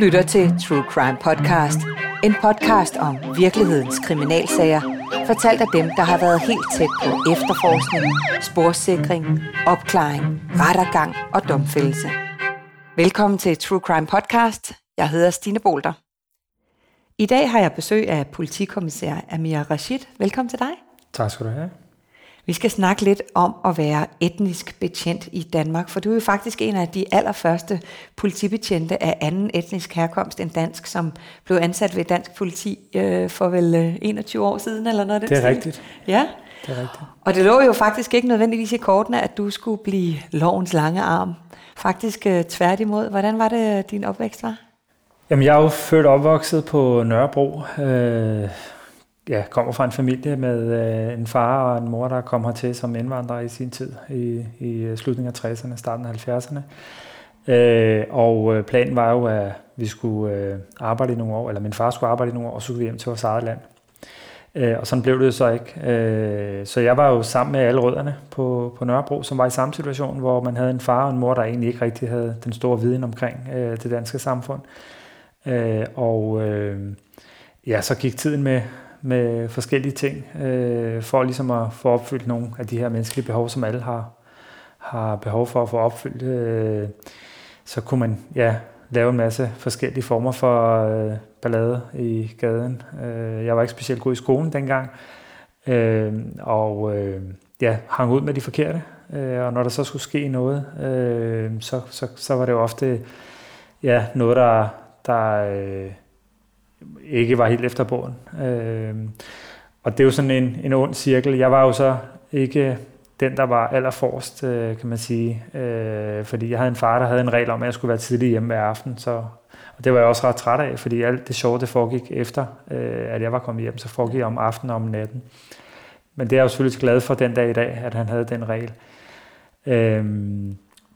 lytter til True Crime Podcast. En podcast om virkelighedens kriminalsager, fortalt af dem, der har været helt tæt på efterforskning, sporsikring, opklaring, rettergang og domfældelse. Velkommen til True Crime Podcast. Jeg hedder Stine Bolter. I dag har jeg besøg af politikommissær Amir Rashid. Velkommen til dig. Tak skal du have. Vi skal snakke lidt om at være etnisk betjent i Danmark, for du er jo faktisk en af de allerførste politibetjente af anden etnisk herkomst end dansk, som blev ansat ved dansk politi øh, for vel øh, 21 år siden, eller noget Det er stil. rigtigt. Ja, Det er rigtigt. og det lå jo faktisk ikke nødvendigvis i kortene, at du skulle blive lovens lange arm. Faktisk øh, tværtimod. Hvordan var det, øh, din opvækst var? Jamen, jeg er jo født og opvokset på Nørrebro. Øh, jeg kommer fra en familie med øh, en far og en mor, der kom hertil som indvandrere i sin tid, i, i øh, slutningen af 60'erne, starten af 70'erne. Øh, og øh, planen var jo, at vi skulle øh, arbejde i nogle år, eller min far skulle arbejde i nogle år, og så skulle vi hjem til vores eget land. Øh, og sådan blev det jo så ikke. Øh, så jeg var jo sammen med alle rødderne på, på Nørrebro, som var i samme situation, hvor man havde en far og en mor, der egentlig ikke rigtig havde den store viden omkring øh, det danske samfund. Øh, og øh, ja, så gik tiden med, med forskellige ting, øh, for ligesom at få opfyldt nogle af de her menneskelige behov, som alle har, har behov for at få opfyldt. Øh, så kunne man ja, lave en masse forskellige former for øh, ballade i gaden. Øh, jeg var ikke specielt god i skolen dengang, øh, og øh, ja, hang ud med de forkerte. Øh, og når der så skulle ske noget, øh, så, så, så var det jo ofte ja, noget, der, der øh, ikke var helt efter bogen. Øh, og det er jo sådan en, en ond cirkel. Jeg var jo så ikke den, der var allerforrest, øh, kan man sige. Øh, fordi jeg havde en far, der havde en regel om, at jeg skulle være tidlig hjemme hver aften. Så, og det var jeg også ret træt af, fordi alt det sjove, det foregik efter, øh, at jeg var kommet hjem. Så foregik om aftenen og om natten. Men det er jeg jo selvfølgelig glad for den dag i dag, at han havde den regel. Øh,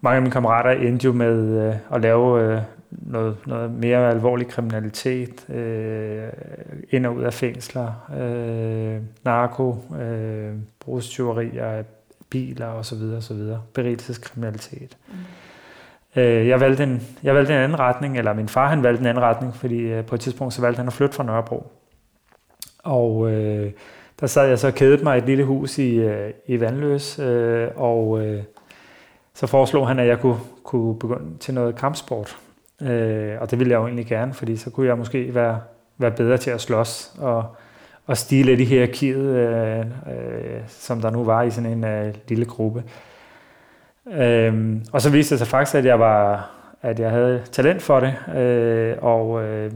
mange af mine kammerater endte jo med øh, at lave øh, noget, noget mere alvorlig kriminalitet, øh, ind og ud af fængsler, øh, narko, øh, brugstyverier af biler osv. osv. Berigelseskriminalitet. Mm. Øh, jeg, valgte en, jeg valgte en anden retning, eller min far han valgte en anden retning, fordi øh, på et tidspunkt så valgte han at flytte fra Nørrebro. Og øh, der sad jeg så og kædede mig et lille hus i, øh, i Vandløs, øh, og øh, så foreslog han, at jeg kunne, kunne begynde til noget kampsport. Øh, og det ville jeg jo egentlig gerne, fordi så kunne jeg måske være, være bedre til at slås og, og stige lidt i hierarkiet, øh, øh, som der nu var i sådan en øh, lille gruppe. Øh, og så viste det sig faktisk, at jeg var at jeg havde talent for det, øh, og øh,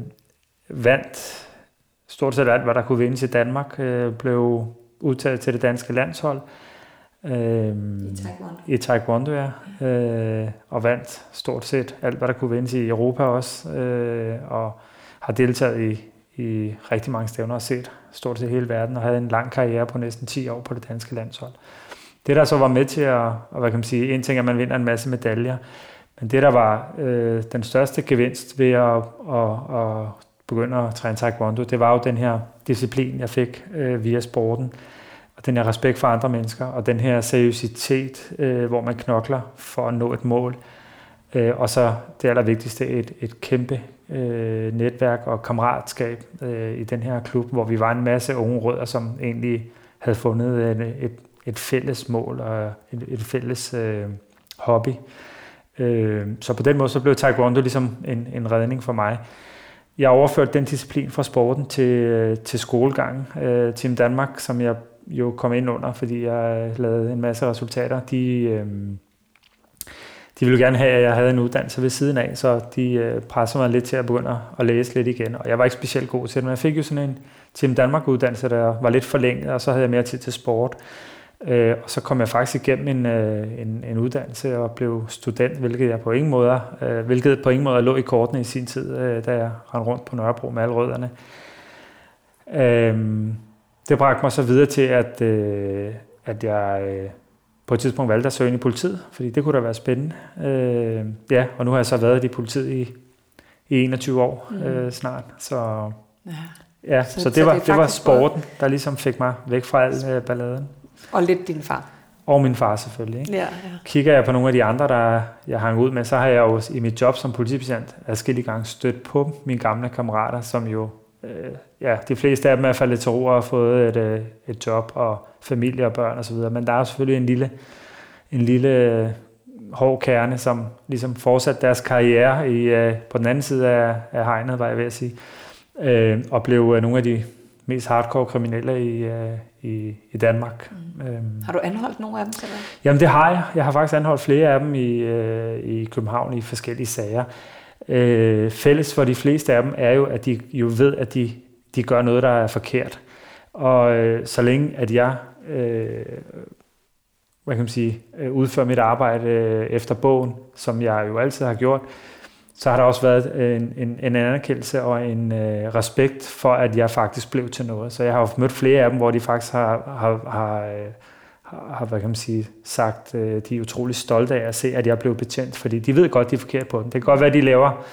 vandt stort set alt, hvad der kunne vindes i Danmark, øh, blev udtaget til det danske landshold. Øh, i Taekwondo. i Taekwondo, ja. Øh, og vandt stort set alt, hvad der kunne vindes i Europa også. Øh, og har deltaget i, i rigtig mange stævner og set stort set hele verden, og havde en lang karriere på næsten 10 år på det danske landshold. Det, der så var med til at, og hvad kan man sige, en ting er, at man vinder en masse medaljer, men det, der var øh, den største gevinst ved at, at, at begynde at træne taekwondo, det var jo den her disciplin, jeg fik øh, via sporten, den her respekt for andre mennesker, og den her seriøsitet, øh, hvor man knokler for at nå et mål. Øh, og så det allervigtigste, et, et kæmpe øh, netværk og kammeratskab øh, i den her klub, hvor vi var en masse unge rødder, som egentlig havde fundet et, et, et fælles mål og et, et fælles øh, hobby. Øh, så på den måde så blev taekwondo ligesom en, en redning for mig. Jeg overførte den disciplin fra sporten til, øh, til skolegang. Øh, Team Danmark, som jeg jo kom ind under, fordi jeg lavede en masse resultater, de, øh, de ville gerne have, at jeg havde en uddannelse ved siden af, så de øh, pressede mig lidt til at begynde at læse lidt igen, og jeg var ikke specielt god til det, men jeg fik jo sådan en Team Danmark-uddannelse, der var lidt forlænget, og så havde jeg mere tid til sport. Øh, og så kom jeg faktisk igennem en, øh, en, en uddannelse og blev student, hvilket jeg på ingen måde, øh, hvilket på ingen måde lå i kortene i sin tid, øh, da jeg rendte rundt på Nørrebro med alle rødderne. Øh, det bragte mig så videre til, at, øh, at jeg øh, på et tidspunkt valgte at søge ind i politiet, fordi det kunne da være spændende. Øh, ja, og nu har jeg så været i politiet i, i 21 år mm. øh, snart, så Ja. ja, Så- så, så så det var, det det var sporten, der ligesom fik mig væk fra al øh, balladen. Og lidt din far. og min far selvfølgelig. Ikke? Ja, ja. Kigger jeg på nogle af de andre, der jeg hang ud med, så har jeg jo i mit job som politibetjent adskillige gange stødt på mine gamle kammerater, som jo, øh, ja, de fleste af dem er faldet til ro og har fået et, øh, et job og familie og børn osv., men der er selvfølgelig en lille, en lille øh, hård kerne, som ligesom fortsatte deres karriere i, øh, på den anden side af, af hegnet, var jeg ved at sige, øh, og blev øh, nogle af de mest hardcore kriminelle i, øh, i, i Danmark. Mm. Øhm. Har du anholdt nogle af dem? Eller? Jamen det har jeg. Jeg har faktisk anholdt flere af dem i, øh, i København i forskellige sager. Øh, fælles for de fleste af dem er jo, at de jo ved, at de, de gør noget, der er forkert. Og øh, så længe at jeg øh, hvad kan man sige, øh, udfører mit arbejde øh, efter bogen, som jeg jo altid har gjort, så har der også været en, en, en anerkendelse og en øh, respekt for, at jeg faktisk blev til noget. Så jeg har jo mødt flere af dem, hvor de faktisk har, har, har, øh, har hvad kan man sige, sagt, øh, de er utrolig stolte af at se, at jeg blev betjent, fordi de ved godt, de er forkert på den. Det kan godt være, at de laver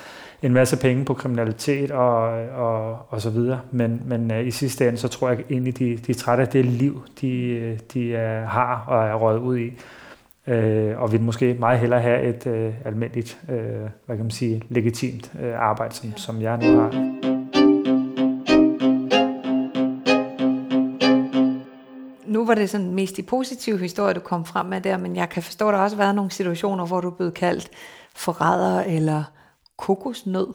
en masse penge på kriminalitet og, og, og så videre, men, men uh, i sidste ende, så tror jeg egentlig, de, de er trætte af det liv, de, de uh, har og er røget ud i øh, og vil måske meget hellere have et øh, almindeligt, øh, hvad kan man sige, legitimt øh, arbejde, som, som jeg nu har. Var det sådan mest de positive historier, du kom frem med der, men jeg kan forstå, at der også har været nogle situationer, hvor du er blevet kaldt forræder eller kokosnød.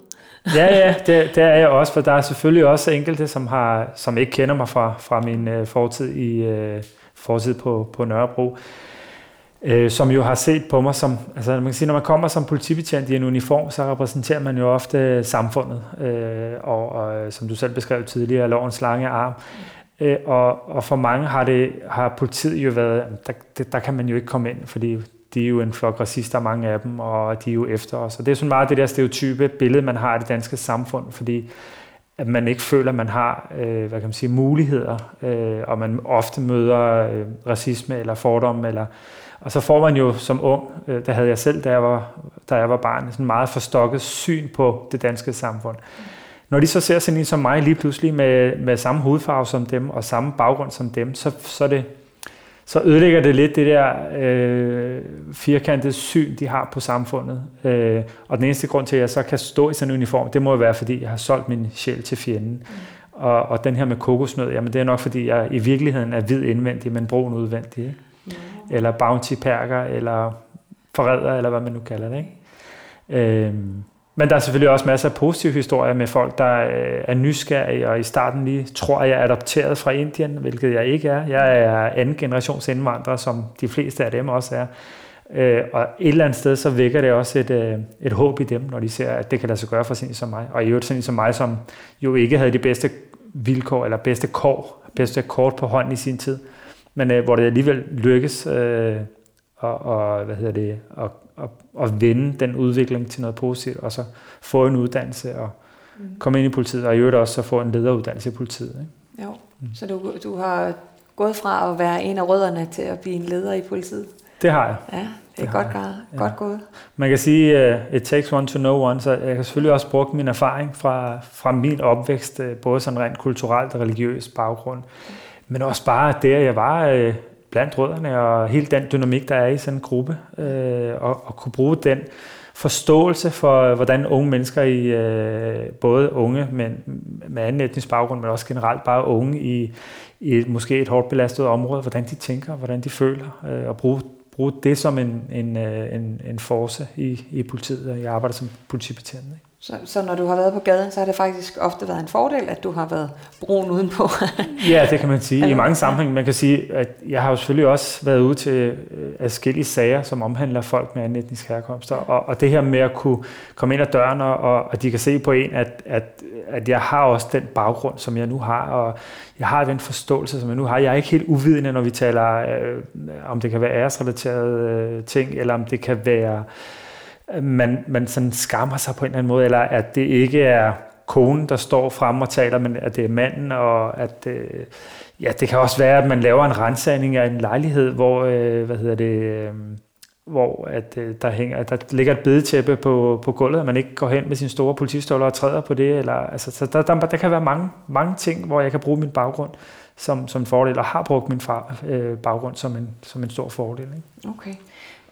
ja, ja, det, det er jeg også, for der er selvfølgelig også enkelte, som, har, som ikke kender mig fra, fra min øh, fortid i øh, fortid på, på Nørrebro øh, som jo har set på mig som, altså man kan sige, når man kommer som politibetjent i en uniform, så repræsenterer man jo ofte samfundet, øh, og, og øh, som du selv beskrev tidligere, lovens lange arm. Øh, og, og for mange har, det, har politiet jo været, der, det, der kan man jo ikke komme ind, fordi de er jo en flok racister, mange af dem, og de er jo efter os. Og det er sådan meget det der stereotype billede, man har af det danske samfund, fordi at man ikke føler, at man har øh, hvad kan man sige, muligheder, øh, og man ofte møder øh, racisme eller fordomme, eller og så får man jo som ung, øh, der havde jeg selv, da jeg var, da jeg var barn, sådan meget forstokket syn på det danske samfund. Når de så ser sådan en som mig lige pludselig med, med samme hudfarve som dem og samme baggrund som dem, så, så, det, så ødelægger det lidt det der øh, firkantede syn, de har på samfundet. Øh, og den eneste grund til, at jeg så kan stå i sådan en uniform, det må være, fordi jeg har solgt min sjæl til fjenden. Mm. Og, og den her med kokosnød, jamen det er nok, fordi jeg i virkeligheden er hvid indvendig, men brun udvendig. Ikke? eller bounty perker, eller forræder, eller hvad man nu kalder det. Ikke? Øhm, men der er selvfølgelig også masser af positive historier med folk, der øh, er nysgerrige, og i starten lige tror, at jeg er adopteret fra Indien, hvilket jeg ikke er. Jeg er anden generations indvandrer, som de fleste af dem også er. Øh, og et eller andet sted, så vækker det også et, øh, et håb i dem, når de ser, at det kan lade sig gøre for sådan som mig. Og i øvrigt sådan som mig, som jo ikke havde de bedste vilkår, eller bedste kår, bedste kort på hånden i sin tid men hvor det alligevel lykkes og, og, hvad hedder det, at, at, at vende den udvikling til noget positivt, og så få en uddannelse og mm. komme ind i politiet, og i øvrigt også så få en lederuddannelse i politiet. Ikke? Jo, mm. så du, du har gået fra at være en af rødderne til at blive en leder i politiet? Det har jeg. Ja, det er det godt, jeg. Ja. godt gået. Man kan sige, uh, it takes one to know one, så jeg kan selvfølgelig også bruge min erfaring fra, fra min opvækst, uh, både sådan rent kulturelt og religiøs baggrund, men også bare det, at jeg var øh, blandt rødderne, og hele den dynamik, der er i sådan en gruppe, øh, og, og kunne bruge den forståelse for, hvordan unge mennesker i øh, både unge men, med anden etnisk baggrund, men også generelt bare unge i, i et, måske et hårdt belastet område, hvordan de tænker, hvordan de føler, øh, og bruge, bruge det som en, en, øh, en, en force i, i politiet, og jeg arbejder som politibetjent. Ikke? Så, så når du har været på gaden, så har det faktisk ofte været en fordel, at du har været brun udenpå. ja, det kan man sige. I mange sammenhænge. Man kan sige, at jeg har jo selvfølgelig også været ude til øh, adskillige sager, som omhandler folk med anden etnisk herkomst. Og, og det her med at kunne komme ind ad døren, og, og de kan se på en, at, at, at jeg har også den baggrund, som jeg nu har, og jeg har den forståelse, som jeg nu har. Jeg er ikke helt uvidende, når vi taler, øh, om det kan være æresrelaterede øh, ting, eller om det kan være... Øh, man, man sådan skammer sig på en eller anden måde, eller at det ikke er konen, der står frem og taler, men at det er manden, og at øh, ja, det kan også være, at man laver en rensagning af en lejlighed, hvor, øh, hvad hedder det, øh, hvor at, øh, der, hænger, der ligger et bedetæppe på, på gulvet, og man ikke går hen med sin store politistøvler og træder på det. Eller, altså, så der, der, der kan være mange, mange ting, hvor jeg kan bruge min baggrund som, som en fordel, og har brugt min far, øh, baggrund som en, som en stor fordel. Ikke? Okay.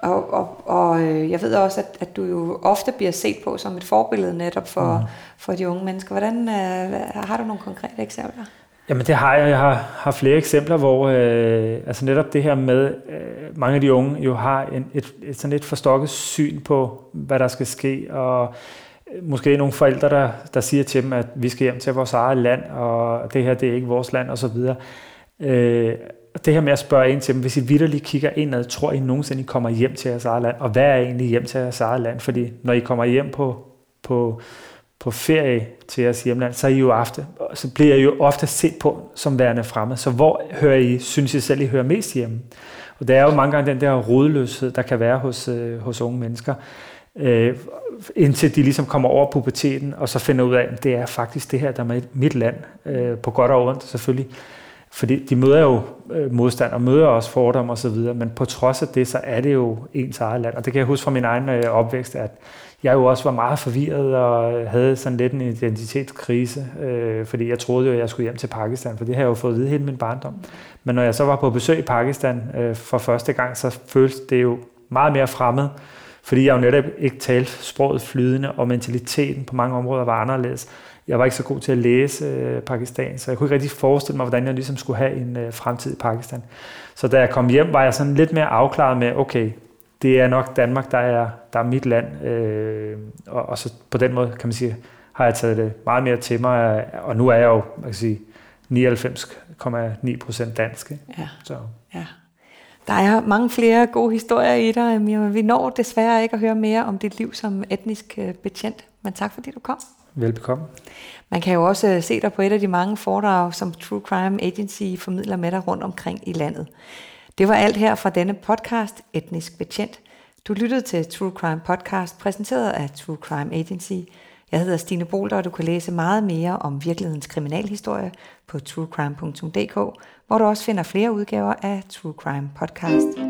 Og, og, og øh, jeg ved også, at, at du jo ofte bliver set på som et forbillede netop for, mm. for de unge mennesker. Hvordan øh, har du nogle konkrete eksempler? Jamen det har jeg. Jeg har, har flere eksempler, hvor øh, altså netop det her med, øh, mange af de unge jo har en, et, et sådan et forstokket syn på, hvad der skal ske, og øh, måske nogle forældre, der, der siger til dem, at vi skal hjem til vores eget land, og det her det er ikke vores land, og så videre. Øh, det her med at spørge ind til dem, hvis I vidderligt kigger indad, tror I nogensinde, I kommer hjem til jeres eget land? Og hvad er egentlig hjem til jeres eget land? Fordi når I kommer hjem på, på, på ferie til jeres hjemland, så, er I jo ofte, så bliver I jo ofte set på som værende fremme. Så hvor hører I, synes I selv, I hører mest hjemme? Og der er jo mange gange den der rodløshed, der kan være hos, øh, hos unge mennesker, øh, indtil de ligesom kommer over puberteten, og så finder ud af, at det er faktisk det her, der er mit land, øh, på godt og ondt selvfølgelig. Fordi de møder jo øh, modstand og møder også fordomme videre, men på trods af det, så er det jo ens eget land. Og det kan jeg huske fra min egen øh, opvækst, at jeg jo også var meget forvirret og øh, havde sådan lidt en identitetskrise, øh, fordi jeg troede jo, at jeg skulle hjem til Pakistan, for det har jeg jo fået at vide hele min barndom. Men når jeg så var på besøg i Pakistan øh, for første gang, så føltes det jo meget mere fremmed, fordi jeg jo netop ikke talte sproget flydende, og mentaliteten på mange områder var anderledes. Jeg var ikke så god til at læse øh, Pakistan, så jeg kunne ikke rigtig forestille mig, hvordan jeg ligesom skulle have en øh, fremtid i Pakistan. Så da jeg kom hjem, var jeg sådan lidt mere afklaret med, okay, det er nok Danmark, der er, der er mit land. Øh, og, og så på den måde, kan man sige, har jeg taget det meget mere til mig, og nu er jeg jo, man kan sige, 99,9 procent dansk. Ikke? Ja. Så. ja. Der er mange flere gode historier i dig, Mia. Vi når desværre ikke at høre mere om dit liv som etnisk øh, betjent, men tak fordi du kom. Velbekomme. Man kan jo også øh, se dig på et af de mange foredrag, som True Crime Agency formidler med dig rundt omkring i landet. Det var alt her fra denne podcast, Etnisk Betjent. Du lyttede til True Crime Podcast, præsenteret af True Crime Agency. Jeg hedder Stine Bolter, og du kan læse meget mere om virkelighedens kriminalhistorie på truecrime.dk, hvor du også finder flere udgaver af True Crime Podcast.